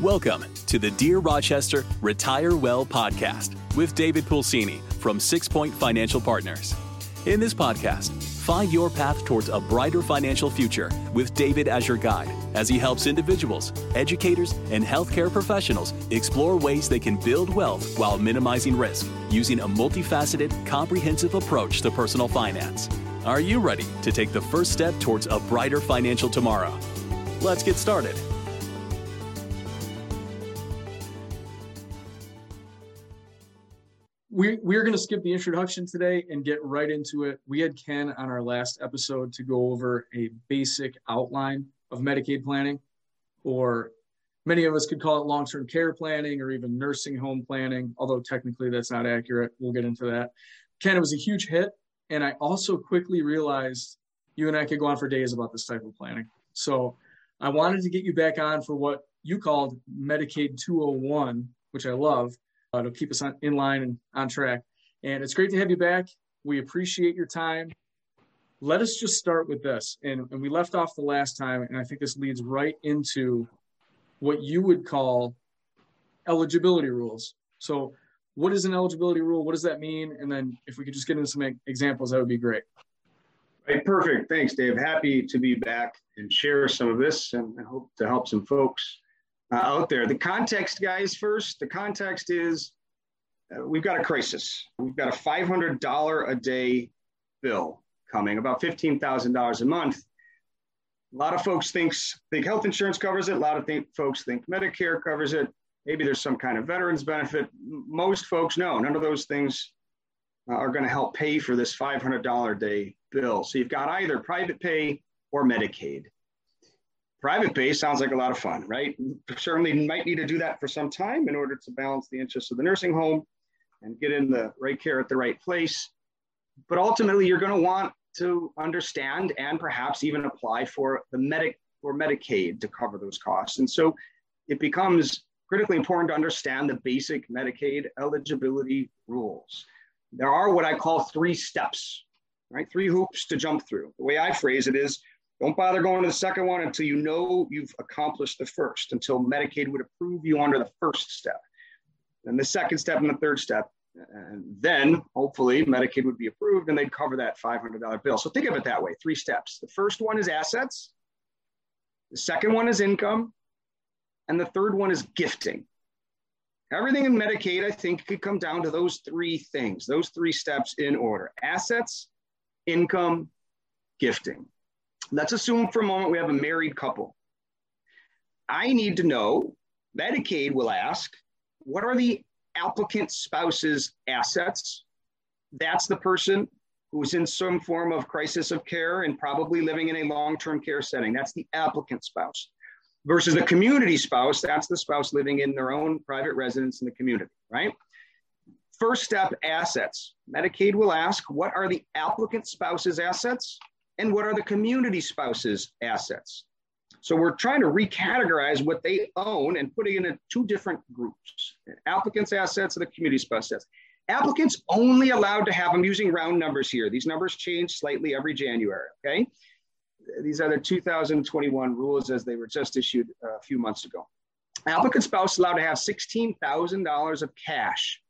Welcome to the Dear Rochester Retire Well podcast with David Pulsini from Six Point Financial Partners. In this podcast, find your path towards a brighter financial future with David as your guide as he helps individuals, educators, and healthcare professionals explore ways they can build wealth while minimizing risk using a multifaceted, comprehensive approach to personal finance. Are you ready to take the first step towards a brighter financial tomorrow? Let's get started. We, we're going to skip the introduction today and get right into it. We had Ken on our last episode to go over a basic outline of Medicaid planning, or many of us could call it long term care planning or even nursing home planning, although technically that's not accurate. We'll get into that. Ken, it was a huge hit. And I also quickly realized you and I could go on for days about this type of planning. So I wanted to get you back on for what you called Medicaid 201, which I love uh, to keep us on, in line and on track. And it's great to have you back. We appreciate your time. Let us just start with this. And, and we left off the last time, and I think this leads right into what you would call eligibility rules. So, what is an eligibility rule? What does that mean? And then, if we could just get into some examples, that would be great. Right, perfect. Thanks, Dave. Happy to be back and share some of this and I hope to help some folks uh, out there. The context, guys, first, the context is uh, we've got a crisis. We've got a $500 a day bill coming, about $15,000 a month. A lot of folks thinks, think health insurance covers it. A lot of think, folks think Medicare covers it. Maybe there's some kind of veterans benefit. Most folks know none of those things uh, are going to help pay for this $500 a day bill. So you've got either private pay or Medicaid private pay sounds like a lot of fun, right? Certainly might need to do that for some time in order to balance the interests of the nursing home and get in the right care at the right place. But ultimately, you're going to want to understand and perhaps even apply for the medic or Medicaid to cover those costs. And so it becomes critically important to understand the basic Medicaid eligibility rules. There are what I call three steps, right? Three hoops to jump through. The way I phrase it is don't bother going to the second one until you know you've accomplished the first, until Medicaid would approve you under the first step. Then the second step and the third step. And then hopefully Medicaid would be approved and they'd cover that $500 bill. So think of it that way three steps. The first one is assets, the second one is income, and the third one is gifting. Everything in Medicaid, I think, could come down to those three things, those three steps in order assets, income, gifting. Let's assume for a moment we have a married couple. I need to know, Medicaid will ask, what are the applicant spouse's assets? That's the person who's in some form of crisis of care and probably living in a long term care setting. That's the applicant spouse. Versus the community spouse, that's the spouse living in their own private residence in the community, right? First step assets. Medicaid will ask, what are the applicant spouse's assets? And what are the community spouses' assets. So we're trying to recategorize what they own and putting it into two different groups, applicants' assets and the community spouse assets. Applicants only allowed to have, I'm using round numbers here. These numbers change slightly every January, okay? These are the 2021 rules as they were just issued a few months ago. Applicant spouse allowed to have $16,000 of cash.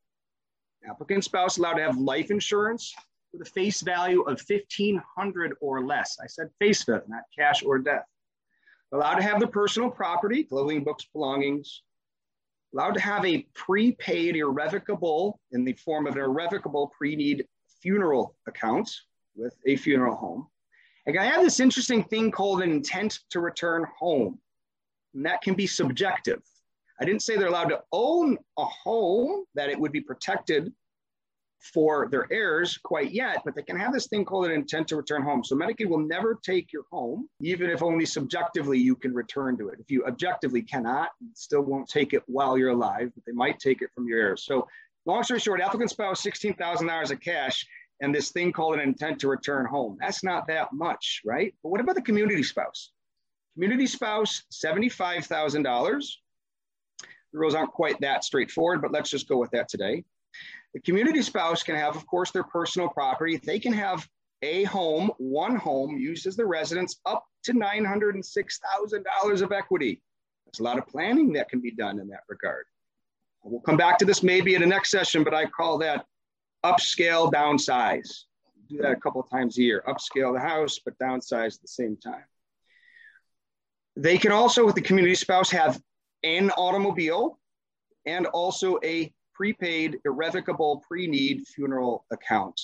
Applicant spouse allowed to have life insurance, with a face value of 1500 or less. I said face value, not cash or death. Allowed to have the personal property, clothing, books, belongings. Allowed to have a prepaid irrevocable in the form of an irrevocable pre-need funeral account with a funeral home. And I have this interesting thing called an intent to return home. And that can be subjective. I didn't say they're allowed to own a home, that it would be protected for their heirs quite yet, but they can have this thing called an intent to return home. So Medicaid will never take your home, even if only subjectively you can return to it. If you objectively cannot, still won't take it while you're alive, but they might take it from your heirs. So long story short, applicant spouse, $16,000 of cash, and this thing called an intent to return home. That's not that much, right? But what about the community spouse? Community spouse, $75,000. The rules aren't quite that straightforward, but let's just go with that today. The community spouse can have, of course, their personal property. They can have a home, one home used as the residence, up to $906,000 of equity. There's a lot of planning that can be done in that regard. We'll come back to this maybe in the next session, but I call that upscale downsize. Do that a couple of times a year. Upscale the house, but downsize at the same time. They can also, with the community spouse, have an automobile and also a prepaid irrevocable pre-need funeral account.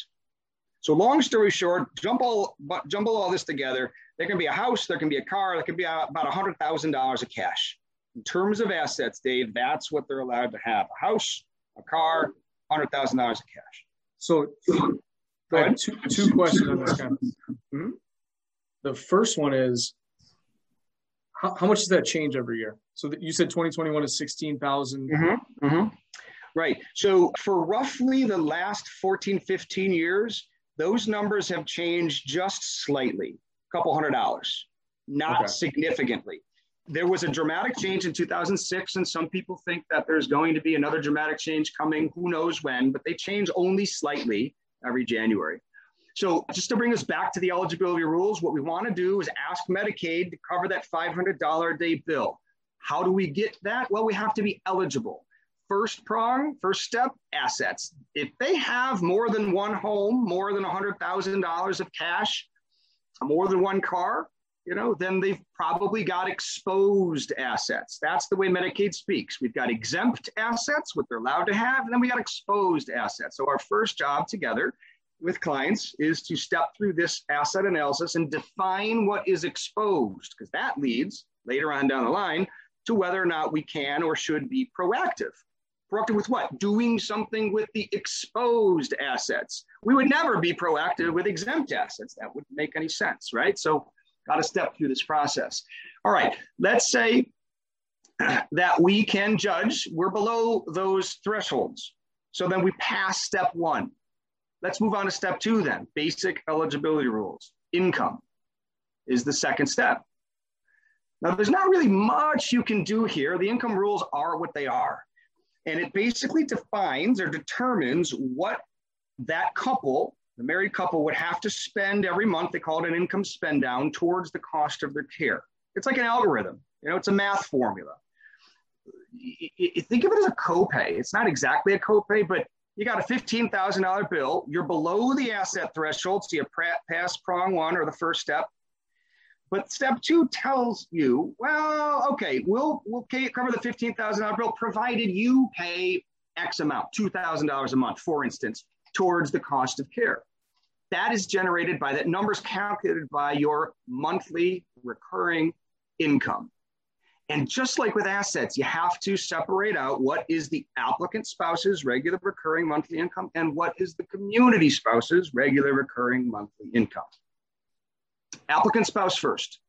So long story short, jump all, jumble all this together. There can be a house, there can be a car, there can be about $100,000 of cash. In terms of assets, Dave, that's what they're allowed to have. A house, a car, $100,000 of cash. So I have two, two questions on this kind mm-hmm. The first one is, how, how, much does that change every year? So you said 2021 is 16,000. Mm-hmm. Mm-hmm. Right. So for roughly the last 14, 15 years, those numbers have changed just slightly, a couple hundred dollars, not okay. significantly. There was a dramatic change in 2006, and some people think that there's going to be another dramatic change coming, who knows when, but they change only slightly every January. So, just to bring us back to the eligibility rules, what we want to do is ask Medicaid to cover that $500 a day bill. How do we get that? Well, we have to be eligible first prong, first step, assets. If they have more than one home, more than $100,000 of cash, more than one car, you know, then they've probably got exposed assets. That's the way Medicaid speaks. We've got exempt assets, what they're allowed to have, and then we got exposed assets. So our first job together with clients is to step through this asset analysis and define what is exposed, because that leads later on down the line to whether or not we can or should be proactive. Proactive with what? Doing something with the exposed assets. We would never be proactive with exempt assets. That wouldn't make any sense, right? So, got to step through this process. All right, let's say that we can judge we're below those thresholds. So then we pass step one. Let's move on to step two then. Basic eligibility rules. Income is the second step. Now, there's not really much you can do here. The income rules are what they are. And it basically defines or determines what that couple, the married couple, would have to spend every month. They call it an income spend down towards the cost of their care. It's like an algorithm, you know, it's a math formula. Think of it as a copay. It's not exactly a copay, but you got a $15,000 bill. You're below the asset threshold, so you pass prong one or the first step. But step two tells you, well, okay, we'll we'll cover the fifteen thousand dollar bill provided you pay X amount, two thousand dollars a month, for instance, towards the cost of care. That is generated by that numbers calculated by your monthly recurring income. And just like with assets, you have to separate out what is the applicant spouse's regular recurring monthly income and what is the community spouse's regular recurring monthly income applicant spouse first.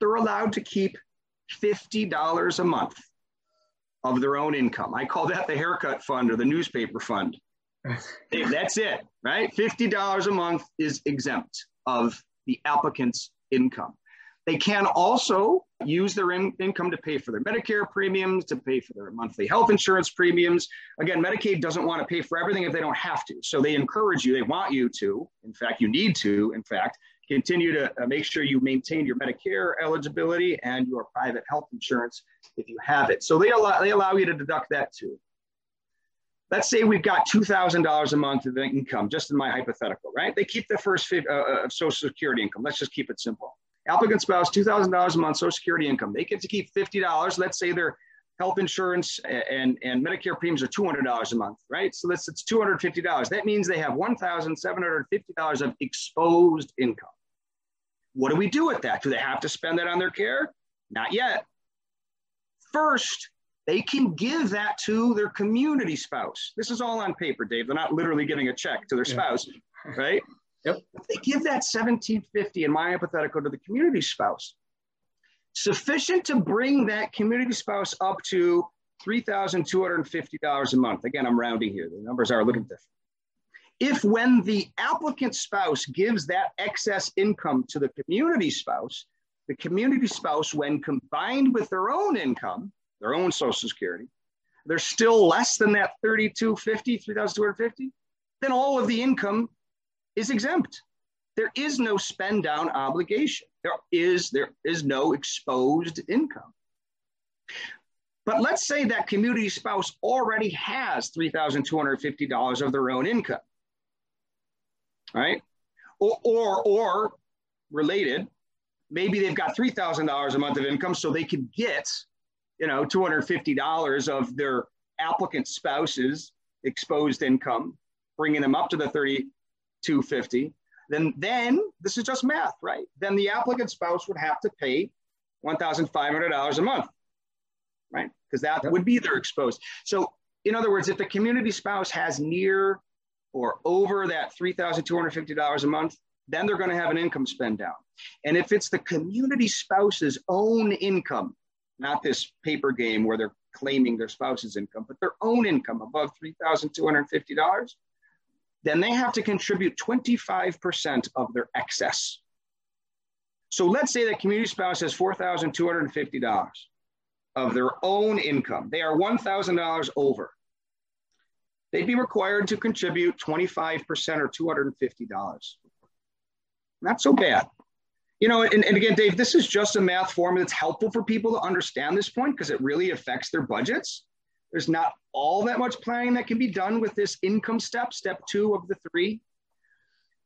They're allowed to keep $50 a month of their own income. I call that the haircut fund or the newspaper fund. That's it, right? $50 a month is exempt of the applicant's income. They can also use their in- income to pay for their Medicare premiums, to pay for their monthly health insurance premiums. Again, Medicaid doesn't want to pay for everything if they don't have to. So they encourage you, they want you to, in fact, you need to, in fact, continue to uh, make sure you maintain your Medicare eligibility and your private health insurance if you have it. So they allow, they allow you to deduct that too. Let's say we've got $2,000 a month of income, just in my hypothetical, right? They keep the first uh, uh, of Social Security income. Let's just keep it simple. Applicant spouse, $2,000 a month Social Security income. They get to keep $50. Let's say their health insurance and, and Medicare premiums are $200 a month, right? So that's it's $250. That means they have $1,750 of exposed income. What do we do with that? Do they have to spend that on their care? Not yet. First, they can give that to their community spouse. This is all on paper, Dave. They're not literally giving a check to their spouse, right? Yep. If they give that 1750 in my hypothetical to the community spouse, sufficient to bring that community spouse up to $3,250 a month. Again, I'm rounding here. The numbers are a little different. If when the applicant spouse gives that excess income to the community spouse, the community spouse, when combined with their own income, their own Social Security, they're still less than that 3250, 3250, then all of the income is exempt. There is no spend down obligation. There is there is no exposed income. But let's say that community spouse already has $3,250 of their own income, right? Or, or, or related, maybe they've got $3,000 a month of income so they could get, you know, $250 of their applicant spouse's exposed income, bringing them up to the 3250 then then this is just math, right? Then the applicant spouse would have to pay $1,500 a month, right? Because that would be their exposed. So in other words, if the community spouse has near or over that $3,250 a month, then they're going to have an income spend down. And if it's the community spouse's own income, not this paper game where they're claiming their spouse's income, but their own income above $3,250, then they have to contribute 25% of their excess. So let's say that community spouse has $4,250 of their own income. They are $1,000 over. They'd be required to contribute 25% or $250. Not so bad. You know, and, and again, Dave, this is just a math formula that's helpful for people to understand this point because it really affects their budgets. There's not all that much planning that can be done with this income step, step two of the three.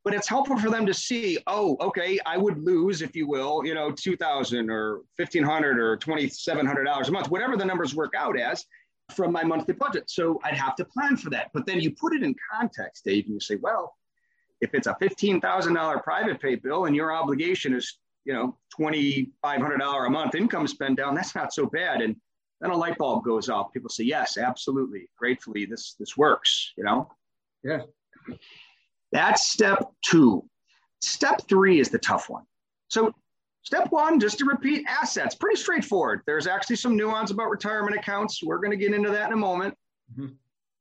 But it's helpful for them to see, oh, okay, I would lose, if you will, you know, 2000 or 1500 or $2,700 a month, whatever the numbers work out as from my monthly budget. So I'd have to plan for that. But then you put it in context, Dave, and you say, well, if it's a $15,000 private pay bill and your obligation is, you know, $2,500 a month income spend down, that's not so bad. And then a light bulb goes off. People say, yes, absolutely, gratefully, this this works, you know? Yeah. That's step two. Step three is the tough one. So step one, just to repeat, assets, pretty straightforward. There's actually some nuance about retirement accounts. We're going to get into that in a moment. Mm-hmm.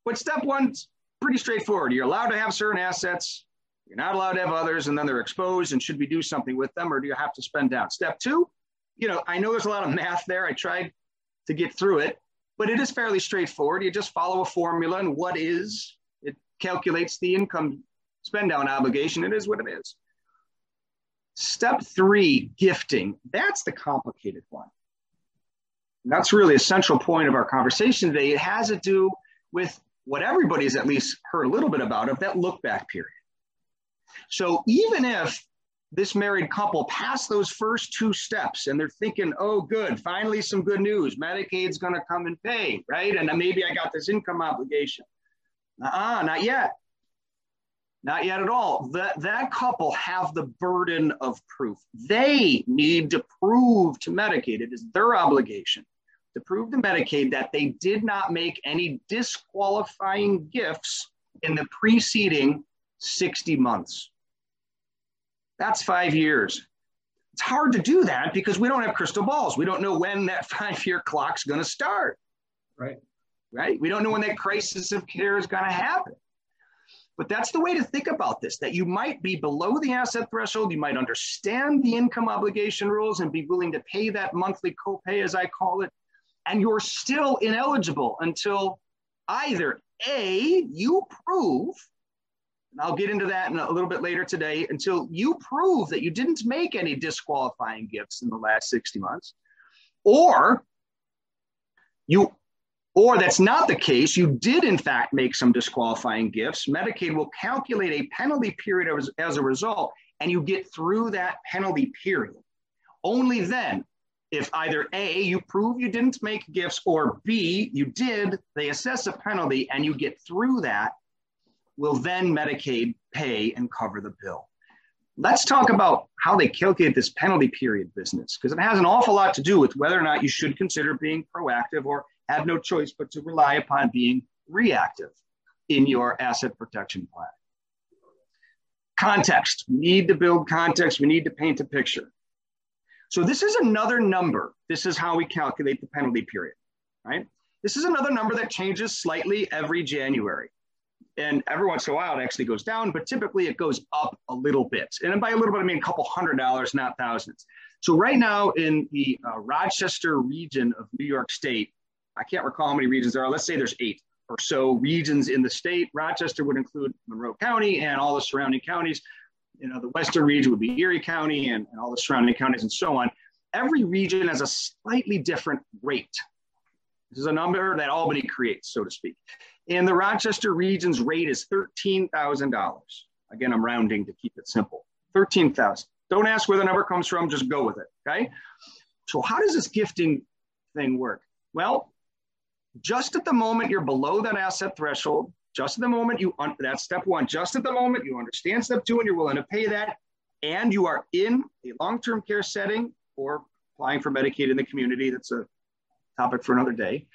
But step one, pretty straightforward. You're allowed to have certain assets. You're not allowed to have others, and then they're exposed. And should we do something with them, or do you have to spend down? Step two, you know, I know there's a lot of math there. I tried to get through it, but it is fairly straightforward. You just follow a formula and what is, it calculates the income spend down obligation. It is what it is. Step three, gifting. That's the complicated one. And that's really a central point of our conversation today. It has to do with what everybody's at least heard a little bit about of that look back period. So even if this married couple pass those first two steps and they're thinking, oh, good, finally some good news. Medicaid's going to come and pay, right? And maybe I got this income obligation. Uh-uh, not yet. Not yet at all. That, that couple have the burden of proof. They need to prove to Medicaid, it is their obligation to prove to Medicaid that they did not make any disqualifying gifts in the preceding 60 months. That's five years. It's hard to do that because we don't have crystal balls. We don't know when that five year clock's going to start. Right. Right. We don't know when that crisis of care is going to happen. But that's the way to think about this that you might be below the asset threshold. You might understand the income obligation rules and be willing to pay that monthly copay, as I call it. And you're still ineligible until either A, you prove and I'll get into that in a little bit later today, until you prove that you didn't make any disqualifying gifts in the last 60 months, or you or that's not the case, you did in fact make some disqualifying gifts, Medicaid will calculate a penalty period as, as a result, and you get through that penalty period. Only then, if either A, you prove you didn't make gifts, or B, you did, they assess a penalty and you get through that, will then Medicaid pay and cover the bill. Let's talk about how they calculate this penalty period business, because it has an awful lot to do with whether or not you should consider being proactive or have no choice but to rely upon being reactive in your asset protection plan. Context. We need to build context. We need to paint a picture. So this is another number. This is how we calculate the penalty period, right? This is another number that changes slightly every January. And every once in a while, it actually goes down, but typically it goes up a little bit. And by a little bit, I mean a couple hundred dollars, not thousands. So right now in the uh, Rochester region of New York State, I can't recall how many regions there are. Let's say there's eight or so regions in the state. Rochester would include Monroe County and all the surrounding counties. You know, the western region would be Erie County and, and all the surrounding counties and so on. Every region has a slightly different rate This is a number that Albany creates, so to speak. And the Rochester region's rate is $13,000. Again, I'm rounding to keep it simple. 13,000. Don't ask where the number comes from, just go with it, okay? So how does this gifting thing work? Well, just at the moment you're below that asset threshold, just at the moment you, un- that's step one, just at the moment you understand step two and you're willing to pay that, and you are in a long-term care setting or applying for Medicaid in the community, that's a topic for another day.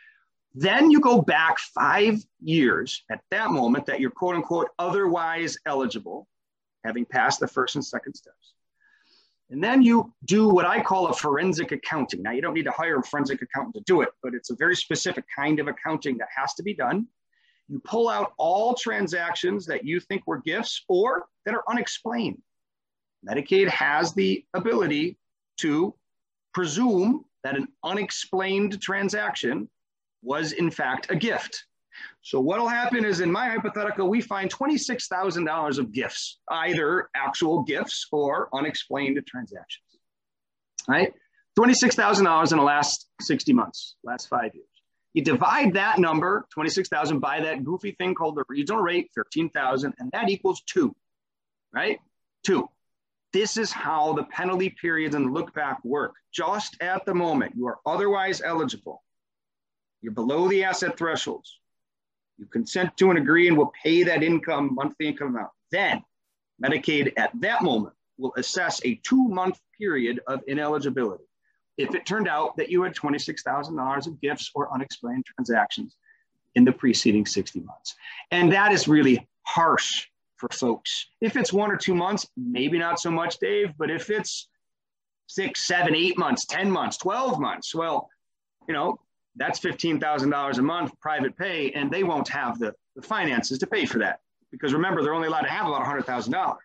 Then you go back five years at that moment that you're quote unquote otherwise eligible, having passed the first and second steps. And then you do what I call a forensic accounting. Now, you don't need to hire a forensic accountant to do it, but it's a very specific kind of accounting that has to be done. You pull out all transactions that you think were gifts or that are unexplained. Medicaid has the ability to presume that an unexplained transaction was in fact a gift. So what'll happen is in my hypothetical, we find $26,000 of gifts, either actual gifts or unexplained transactions, right? $26,000 in the last 60 months, last five years. You divide that number, 26,000, by that goofy thing called the regional rate, 13,000, and that equals two, right? Two. This is how the penalty periods and look back work. Just at the moment, you are otherwise eligible. You're below the asset thresholds. You consent to and agree and will pay that income, monthly income amount. Then Medicaid at that moment will assess a two month period of ineligibility. If it turned out that you had $26,000 of gifts or unexplained transactions in the preceding 60 months. And that is really harsh for folks. If it's one or two months, maybe not so much, Dave, but if it's six, seven, eight months, 10 months, 12 months, well, you know, that's $15,000 a month private pay, and they won't have the, the finances to pay for that. Because remember, they're only allowed to have about $100,000,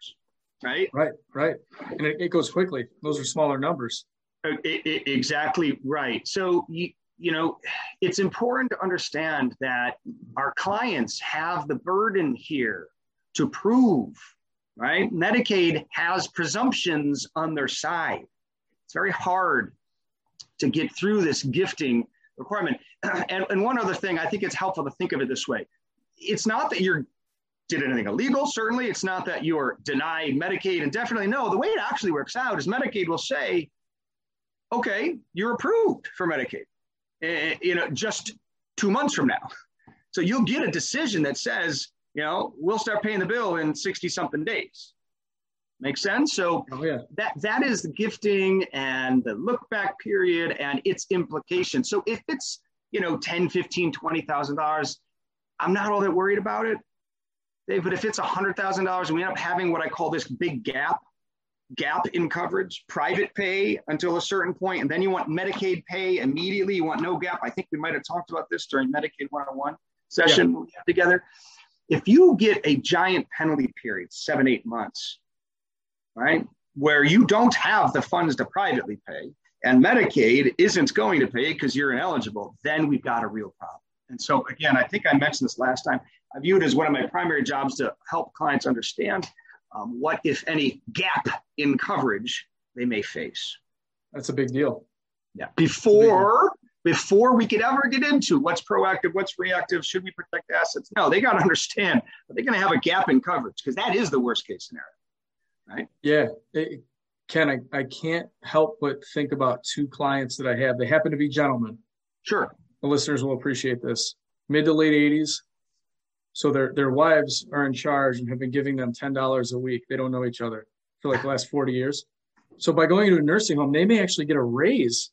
right? Right, right. And it, it, goes quickly. Those are smaller numbers. It, it, exactly right. So, you, you know, it's important to understand that our clients have the burden here to prove, right? Medicaid has presumptions on their side. It's very hard to get through this gifting requirement. And, and one other thing, I think it's helpful to think of it this way. It's not that you're did anything illegal. Certainly, it's not that you're denied Medicaid indefinitely. No, the way it actually works out is Medicaid will say, okay, you're approved for Medicaid, uh, you know, just two months from now. So you'll get a decision that says, you know, we'll start paying the bill in 60 something days. Make sense? So oh, yeah. that that is the gifting and the look back period and its implications. So if it's, you know, 10, 15, 20,000 dollars, I'm not all that worried about it. But if it's $100,000 and we end up having what I call this big gap, gap in coverage, private pay until a certain point, and then you want Medicaid pay immediately, you want no gap. I think we might have talked about this during Medicaid 101 session yeah. together. If you get a giant penalty period, seven, eight months, right, where you don't have the funds to privately pay, and Medicaid isn't going to pay because you're ineligible, then we've got a real problem. And so, again, I think I mentioned this last time. I view it as one of my primary jobs to help clients understand um, what, if any, gap in coverage they may face. That's a big deal. Yeah. Before before we could ever get into what's proactive, what's reactive, should we protect assets? No, they got to understand that they're going to have a gap in coverage because that is the worst case scenario, right? Yeah. It, Ken, I, I can't help but think about two clients that I have. They happen to be gentlemen. Sure. The listeners will appreciate this. Mid to late 80s. So their, their wives are in charge and have been giving them $10 a week. They don't know each other for like the last 40 years. So by going to a nursing home, they may actually get a raise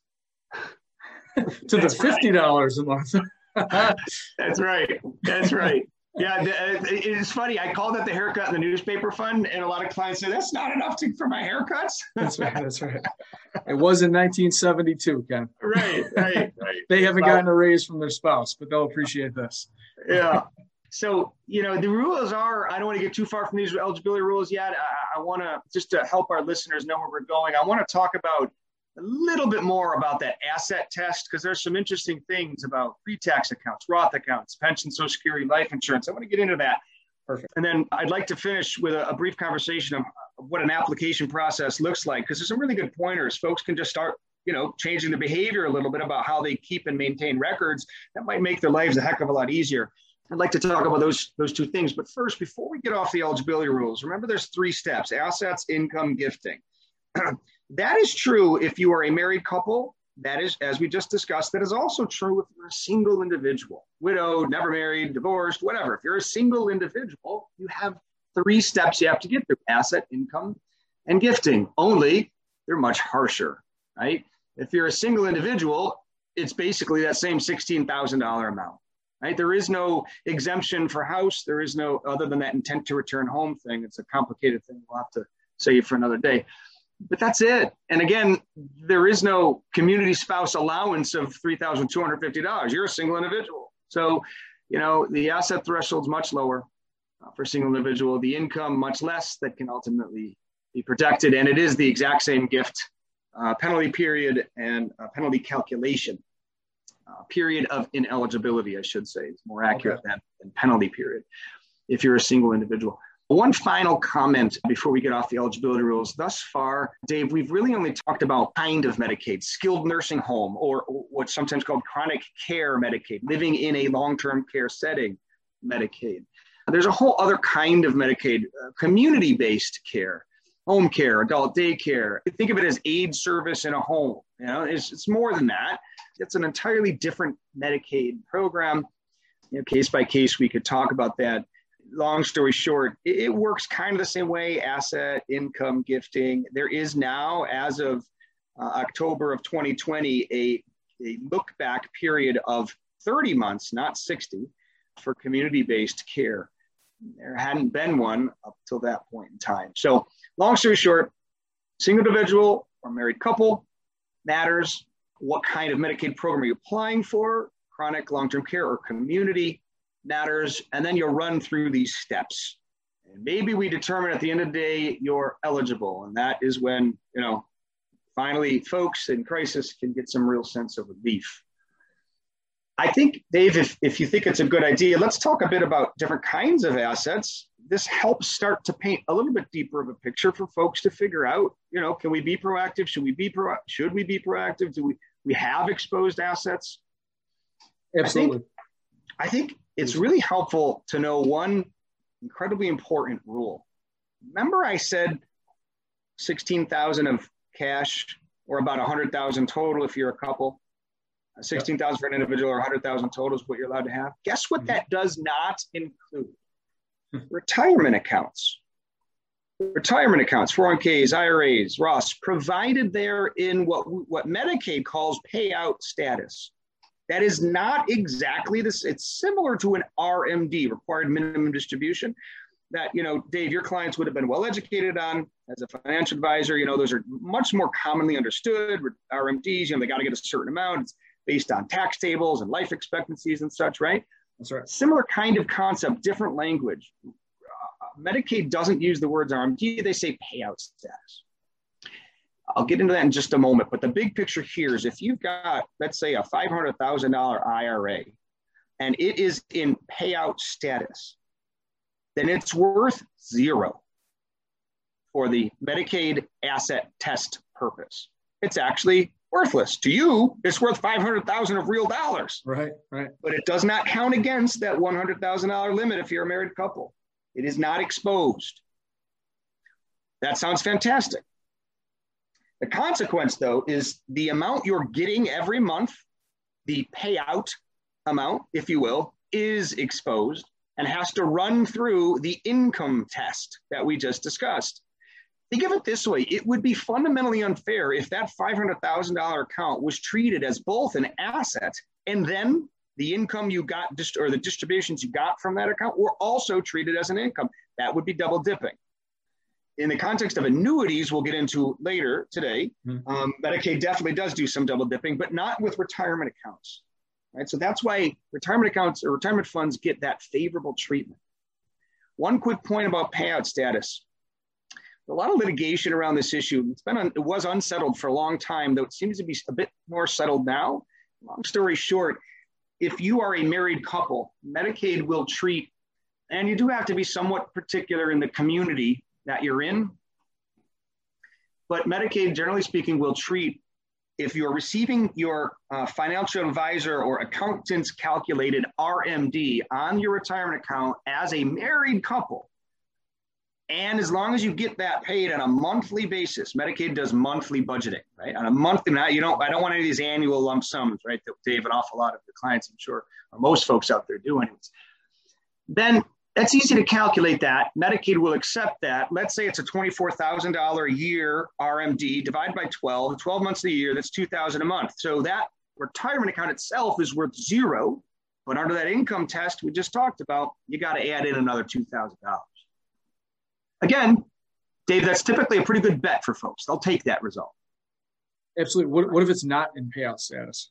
to the fifty dollars a month. That's right. That's right. Yeah, uh, it's funny. I called it the haircut in the newspaper fund, and a lot of clients say that's not enough to, for my haircuts. that's right. That's right. It was in 1972, Ken. Right, right, right. they haven't gotten a raise from their spouse, but they'll appreciate this. Yeah. So you know the rules are. I don't want to get too far from these eligibility rules yet. I, I want to just to help our listeners know where we're going. I want to talk about a little bit more about that asset test because there's some interesting things about pre-tax accounts, Roth accounts, pension, Social Security, life insurance. I want to get into that. Perfect. And then I'd like to finish with a, a brief conversation of, of, what an application process looks like because there's some really good pointers. Folks can just start you know, changing the behavior a little bit about how they keep and maintain records, that might make their lives a heck of a lot easier. I'd like to talk about those, those two things. But first, before we get off the eligibility rules, remember there's three steps assets, income, gifting. that is true if you are a married couple. That is, as we just discussed, that is also true if you're a single individual, widowed, never married, divorced, whatever. If you're a single individual, you have three steps you have to get through asset, income, and gifting. Only they're much harsher, right? If you're a single individual, it's basically that same $16,000 amount, right? There is no exemption for house. There is no, other than that intent to return home thing. It's a complicated thing. We'll have to save for another day. But that's it. And again, there is no community spouse allowance of $3,250. You're a single individual. So, you know, the asset threshold is much lower uh, for a single individual, the income much less that can ultimately be protected. And it is the exact same gift uh, penalty period and penalty calculation. Uh, period of ineligibility, I should say, is more accurate okay. than, than penalty period if you're a single individual. One final comment before we get off the eligibility rules. Thus far, Dave, we've really only talked about kind of Medicaid, skilled nursing home, or what's sometimes called chronic care Medicaid, living in a long term care setting Medicaid. There's a whole other kind of Medicaid, uh, community based care home care, adult daycare. Think of it as aide service in a home. You know, it's, it's more than that. It's an entirely different Medicaid program. You know, case by case, we could talk about that. Long story short, it, it works kind of the same way asset, income, gifting. There is now, as of uh, October of 2020, a, a look back period of 30 months, not 60, for community based care. There hadn't been one up till that point in time. So, long story short, single individual or married couple matters. What kind of Medicaid program are you applying for? Chronic long term care or community matters. And then you'll run through these steps. And maybe we determine at the end of the day you're eligible. And that is when, you know, finally folks in crisis can get some real sense of relief. I think, Dave, if, if you think it's a good idea, let's talk a bit about different kinds of assets. This helps start to paint a little bit deeper of a picture for folks to figure out, you know, can we be proactive? Should we be pro should we be proactive? Do we we have exposed assets? Absolutely. I think, I think it's really helpful to know one incredibly important rule. Remember I said 16,000 of cash or about 100,000 total if you're a couple? 16,000 for an individual or 100,000 total is what you're allowed to have. Guess what mm-hmm. that does not include? Retirement accounts. Retirement accounts, 401ks, IRAs, Roths, provided they're in what, what Medicaid calls payout status. That is not exactly this. It's similar to an RMD, required minimum distribution, that, you know, Dave, your clients would have been well educated on as a financial advisor. You know, those are much more commonly understood. RMDs, you know, they got to get a certain amount. It's based on tax tables and life expectancies and such, right? That's right. Similar kind of concept, different language. Uh, Medicaid doesn't use the words RMD, they say payout status. I'll get into that in just a moment, but the big picture here is if you've got, let's say, a $500,000 IRA and it is in payout status, then it's worth zero for the Medicaid asset test purpose. It's actually worthless. To you, it's worth 500,000 of real dollars. Right, right. But it does not count against that $100,000 limit if you're a married couple. It is not exposed. That sounds fantastic. The consequence, though, is the amount you're getting every month, the payout amount, if you will, is exposed and has to run through the income test that we just discussed. Think of it this way it would be fundamentally unfair if that $500,000 account was treated as both an asset and then the income you got or the distributions you got from that account were also treated as an income. That would be double dipping. In the context of annuities, we'll get into later today, mm-hmm. um, Medicaid definitely does do some double dipping, but not with retirement accounts. Right? So that's why retirement accounts or retirement funds get that favorable treatment. One quick point about payout status a lot of litigation around this issue. It's been it was unsettled for a long time, though it seems to be a bit more settled now. Long story short, if you are a married couple, Medicaid will treat, and you do have to be somewhat particular in the community that you're in. But Medicaid, generally speaking, will treat if you're receiving your uh, financial advisor or accountant's calculated RMD on your retirement account as a married couple, and as long as you get that paid on a monthly basis, Medicaid does monthly budgeting, right? On a monthly, not you don't. I don't want any of these annual lump sums, right? That Dave, an awful lot of the clients, I'm sure, or most folks out there do, anyways. Then that's easy to calculate that. Medicaid will accept that. Let's say it's a $24,000 a year RMD, divide by 12, 12 months of a year, that's 2000 a month. So that retirement account itself is worth zero, but under that income test we just talked about, you got to add in another $2,000. Again, Dave, that's typically a pretty good bet for folks. They'll take that result. Absolutely. What, what if it's not in payout status?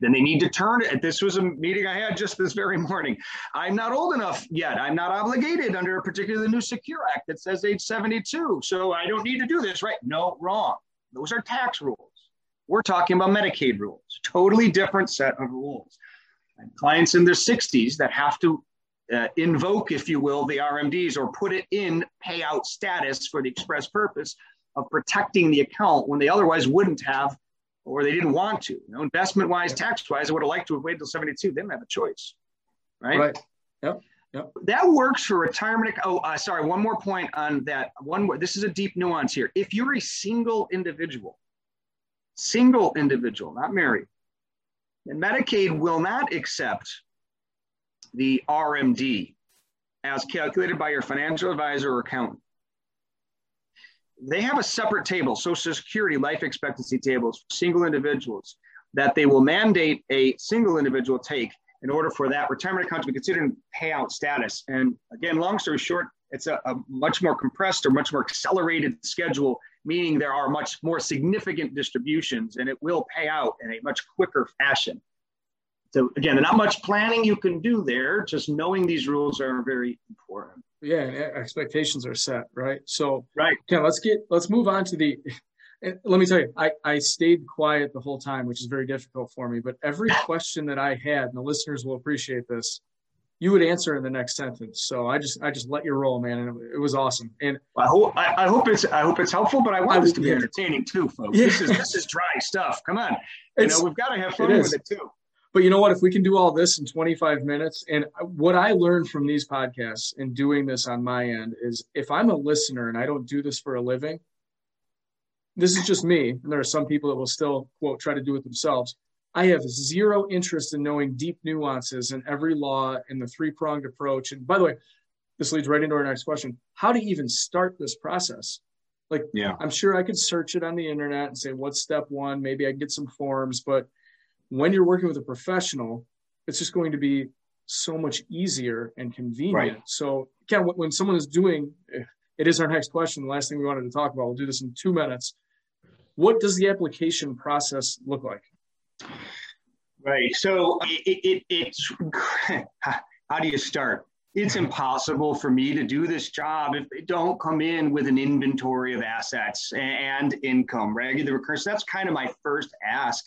Then they need to turn it. This was a meeting I had just this very morning. I'm not old enough yet. I'm not obligated under particularly the new Secure Act that says age 72. So I don't need to do this, right? No, wrong. Those are tax rules. We're talking about Medicaid rules, totally different set of rules. And clients in their 60s that have to uh, invoke, if you will, the RMDs or put it in payout status for the express purpose of protecting the account when they otherwise wouldn't have or they didn't want to. You know, investment wise, tax wise, I would have liked to have waited till 72. They didn't have a choice. Right. Right. Yep. Yep. That works for retirement. Oh, uh, sorry. One more point on that. One more. This is a deep nuance here. If you're a single individual, single individual, not married, then Medicaid will not accept the RMD as calculated by your financial advisor or accountant they have a separate table, Social Security life expectancy tables for single individuals that they will mandate a single individual take in order for that retirement account to be considered in payout status. And again, long story short, it's a, a, much more compressed or much more accelerated schedule, meaning there are much more significant distributions and it will pay out in a much quicker fashion. So again, not much planning you can do there. Just knowing these rules are very important. Yeah uh, expectations are set right? So right. okay let's get let's move on to the eh, let me tell you i i stayed quiet the whole time which is very difficult for me but every question that i had and the listeners will appreciate this you would answer in the next sentence. So i just i just let you roll man and it, it was awesome. And i hope I, I, hope it's i hope it's helpful but i want I, this to be yeah. entertaining too folks. Yeah. this is this is dry stuff. Come on. You it's, know we've got to have fun with it too but you know what? If we can do all this in 25 minutes, and what I learned from these podcasts and doing this on my end is if I'm a listener and I don't do this for a living, this is just me. And there are some people that will still, quote, try to do it themselves. I have zero interest in knowing deep nuances in every law and the three pronged approach. And by the way, this leads right into our next question how to even start this process. Like, yeah. I'm sure I could search it on the internet and say, what's step one? Maybe I can get some forms, but when you're working with a professional, it's just going to be so much easier and convenient. Right. So, Ken, when someone is doing, eh, it is our next question. The last thing we wanted to talk about. We'll do this in two minutes. What does the application process look like? Right. So, it, it, it's how do you start? It's impossible for me to do this job if they don't come in with an inventory of assets and income, regular recurrence. That's kind of my first ask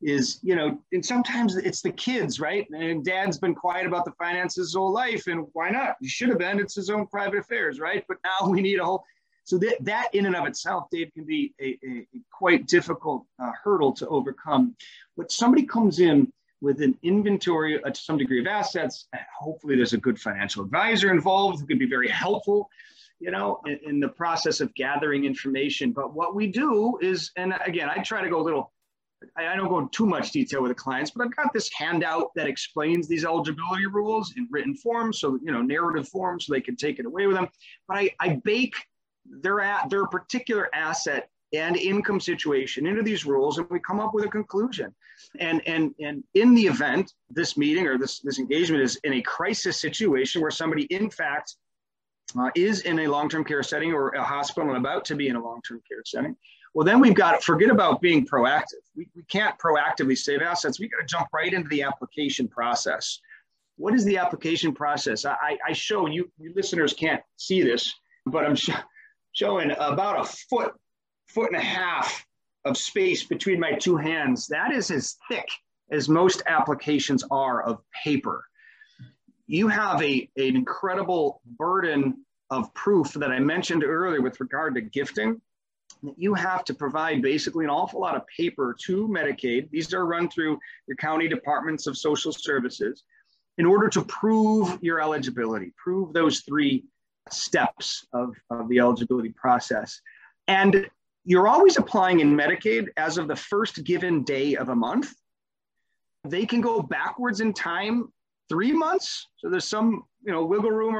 is you know and sometimes it's the kids right? And dad's been quiet about the finances his whole life and why not? He should have been. It's his own private affairs right? But now we need a whole so that, that in and of itself dave can be a, a, quite difficult uh, hurdle to overcome. But somebody comes in with an inventory uh, to some degree of assets and hopefully there's a good financial advisor involved who can be very helpful you know in, in the process of gathering information. But what we do is and again i try to go a little I don't go into too much detail with the clients, but I've got this handout that explains these eligibility rules in written form, so you know, narrative form, so they can take it away with them. But I, I bake their at their particular asset and income situation into these rules, and we come up with a conclusion. And and and in the event this meeting or this this engagement is in a crisis situation where somebody, in fact, uh, is in a long-term care setting or a hospital and about to be in a long-term care setting well, then we've got to forget about being proactive. We, we can't proactively save assets. We got to jump right into the application process. What is the application process? I, I show you, you listeners can't see this, but I'm sh- showing about a foot, foot and a half of space between my two hands. That is as thick as most applications are of paper. You have a, an incredible burden of proof that I mentioned earlier with regard to gifting you have to provide basically an awful lot of paper to Medicaid. These are run through your county departments of social services in order to prove your eligibility, prove those three steps of, of the eligibility process. And you're always applying in Medicaid as of the first given day of a month. They can go backwards in time three months. So there's some you know wiggle room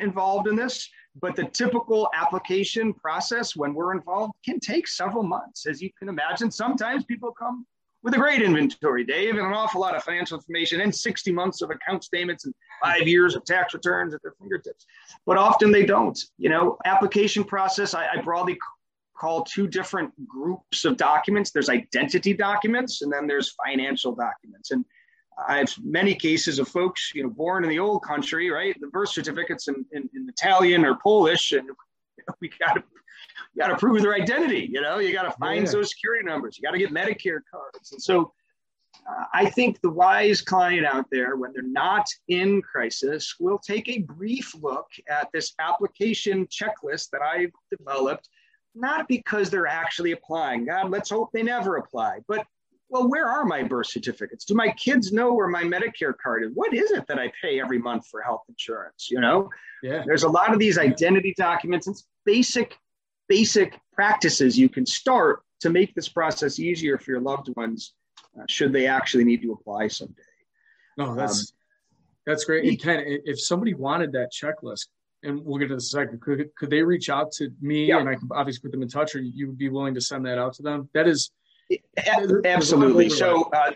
involved in this but the typical application process when we're involved can take several months. As you can imagine sometimes people come with a great inventory dave and an awful lot of financial information and 60 months of account statements and five years of tax returns at their fingertips. But often they don't you know. Application process i, I broadly call two different groups of documents. There's identity documents and then there's financial documents. And I have many cases of folks, you know, born in the old country, right? The birth certificates in, in, in Italian or Polish, and we got to got to prove their identity. You know, you got to find yeah. social security numbers. You got to get Medicare cards. And so, uh, I think the wise client out there, when they're not in crisis, will take a brief look at this application checklist that I've developed, not because they're actually applying. God, let's hope they never apply, but well, where are my birth certificates? Do my kids know where my Medicare card is? What is it that I pay every month for health insurance? You know, yeah. there's a lot of these identity documents and basic, basic practices you can start to make this process easier for your loved ones, uh, should they actually need to apply someday. No, that's um, that's great. And Ken, if somebody wanted that checklist, and we'll get to the second, could could they reach out to me yeah. and I can obviously put them in touch, or you would be willing to send that out to them? That is Absolutely. So, uh,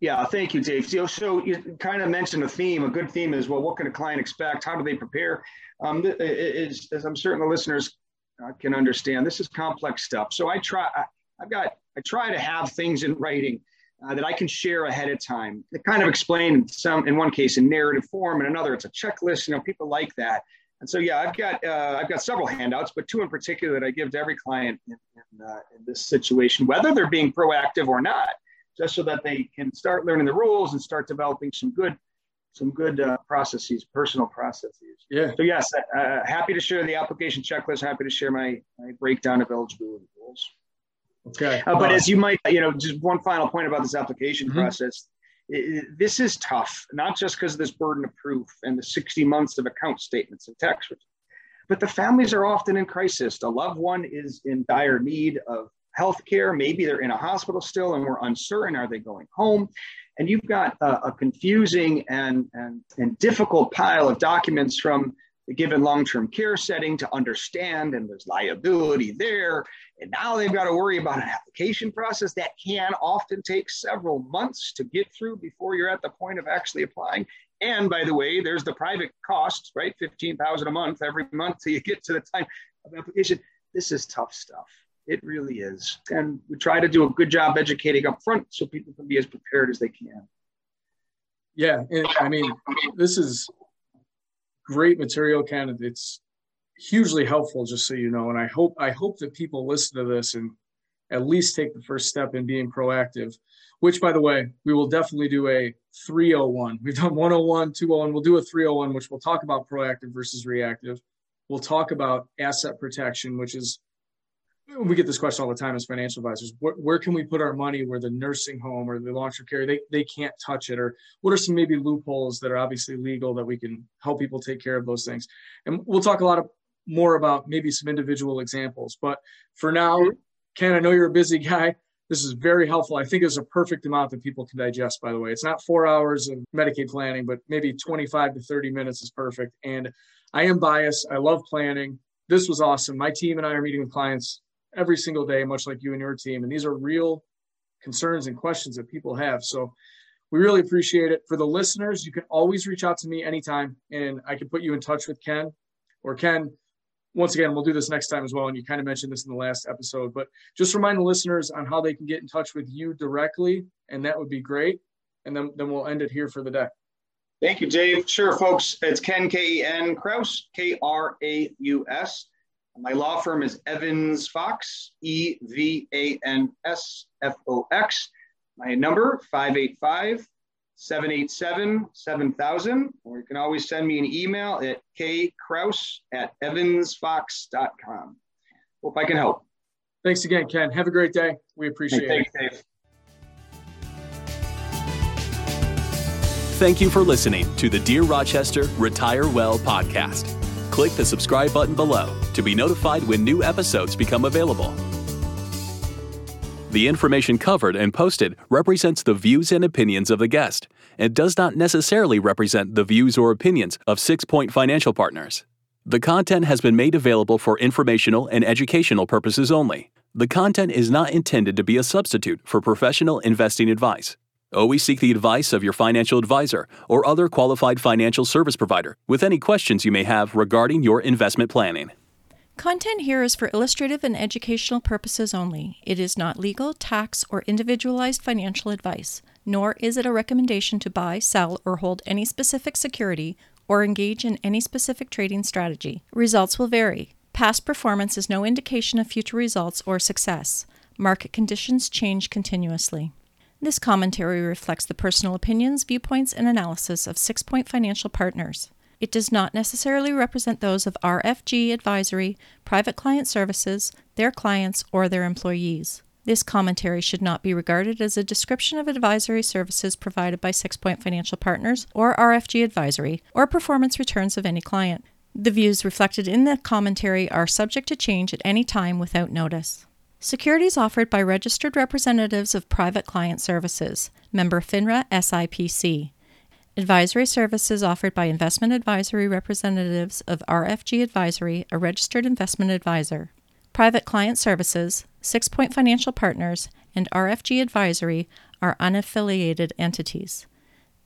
yeah, thank you, Dave. So, so you kind of mentioned a theme. A good theme is well, what can a client expect? How do they prepare? Um, is, as I'm certain the listeners uh, can understand, this is complex stuff. So I try. I, I've got. I try to have things in writing uh, that I can share ahead of time. To kind of explain in some, in one case, in narrative form, and another, it's a checklist. You know, people like that. And so, yeah, I've got uh, I've got several handouts, but two in particular that I give to every client in, in, uh, in, this situation, whether they're being proactive or not, just so that they can start learning the rules and start developing some good some good uh, processes, personal processes. Yeah. So yes, uh, uh, happy to share the application checklist. Happy to share my, my breakdown of eligibility rules. Okay. Uh, but as you might, you know, just one final point about this application mm-hmm. process this is tough, not just because of this burden of proof and the 60 months of account statements and tax returns, but the families are often in crisis. The loved one is in dire need of health care. Maybe they're in a hospital still and we're uncertain are they going home? And you've got a, a confusing and, and, and difficult pile of documents from given long-term care setting to understand and there's liability there. And now they've got to worry about an application process that can often take several months to get through before you're at the point of actually applying. And by the way there's the private costs right? 15000 a month every month till you get to the time of application. This is tough stuff. It really is. And we try to do a good job educating up front so people can be as prepared as they can. Yeah i mean this is great material candidates hugely helpful just so you know and i hope i hope that people listen to this and at least take the first step in being proactive which by the way we will definitely do a 301 we've done 101 201 we'll do a 301 which we'll talk about proactive versus reactive. We'll talk about asset protection which is we get this question all the time as financial advisors. Where, where can we put our money where the nursing home or the long-term care they, they can't touch it? Or what are some maybe loopholes that are obviously legal that we can help people take care of those things? And we'll talk a lot of more about maybe some individual examples but for now ken i know you're a busy guy. This is very helpful. I think it's a perfect amount that people can digest by the way. It's not four hours of medicaid planning but maybe 25 to 30 minutes is perfect. And i am biased. I love planning. This was awesome. My team and i are meeting with clients every single day, much like you and your team. And these are real concerns and questions that people have. So we really appreciate it. For the listeners, you can always reach out to me anytime and I can put you in touch with Ken or Ken. Once again, we'll do this next time as well. And you kind of mentioned this in the last episode, but just remind the listeners on how they can get in touch with you directly. And that would be great. And then, then we'll end it here for the day. Thank you, Dave. Sure, folks. It's Ken K E N Kraus, K R A U S. My law firm is Evans Fox, E V A N S F O X. My number 585 787 7000. Or you can always send me an email at kkraus at evansfox.com. Hope I can help. Thanks again, Ken. Have a great day. We appreciate hey, it. Dave. Thank you for listening to the Dear Rochester Retire Well podcast. Click the subscribe button below to be notified when new episodes become available. The information covered and posted represents the views and opinions of the guest and does not necessarily represent the views or opinions of Six Point Financial Partners. The content has been made available for informational and educational purposes only. The content is not intended to be a substitute for professional investing advice. Always seek the advice of your financial advisor or other qualified financial service provider with any questions you may have regarding your investment planning. Content here is for illustrative and educational purposes only. It is not legal, tax, or individualized financial advice, nor is it a recommendation to buy, sell, or hold any specific security or engage in any specific trading strategy. Results will vary. Past performance is no indication of future results or success. Market conditions change continuously. This commentary reflects the personal opinions, viewpoints, and analysis of Six Point Financial Partners. It does not necessarily represent those of RFG Advisory, Private Client Services, their clients, or their employees. This commentary should not be regarded as a description of advisory services provided by Six Point Financial Partners or RFG Advisory, or performance returns of any client. The views reflected in the commentary are subject to change at any time without notice. Securities offered by registered representatives of Private Client Services, member FINRA SIPC. Advisory services offered by investment advisory representatives of RFG Advisory, a registered investment advisor. Private Client Services, Six Point Financial Partners, and RFG Advisory are unaffiliated entities.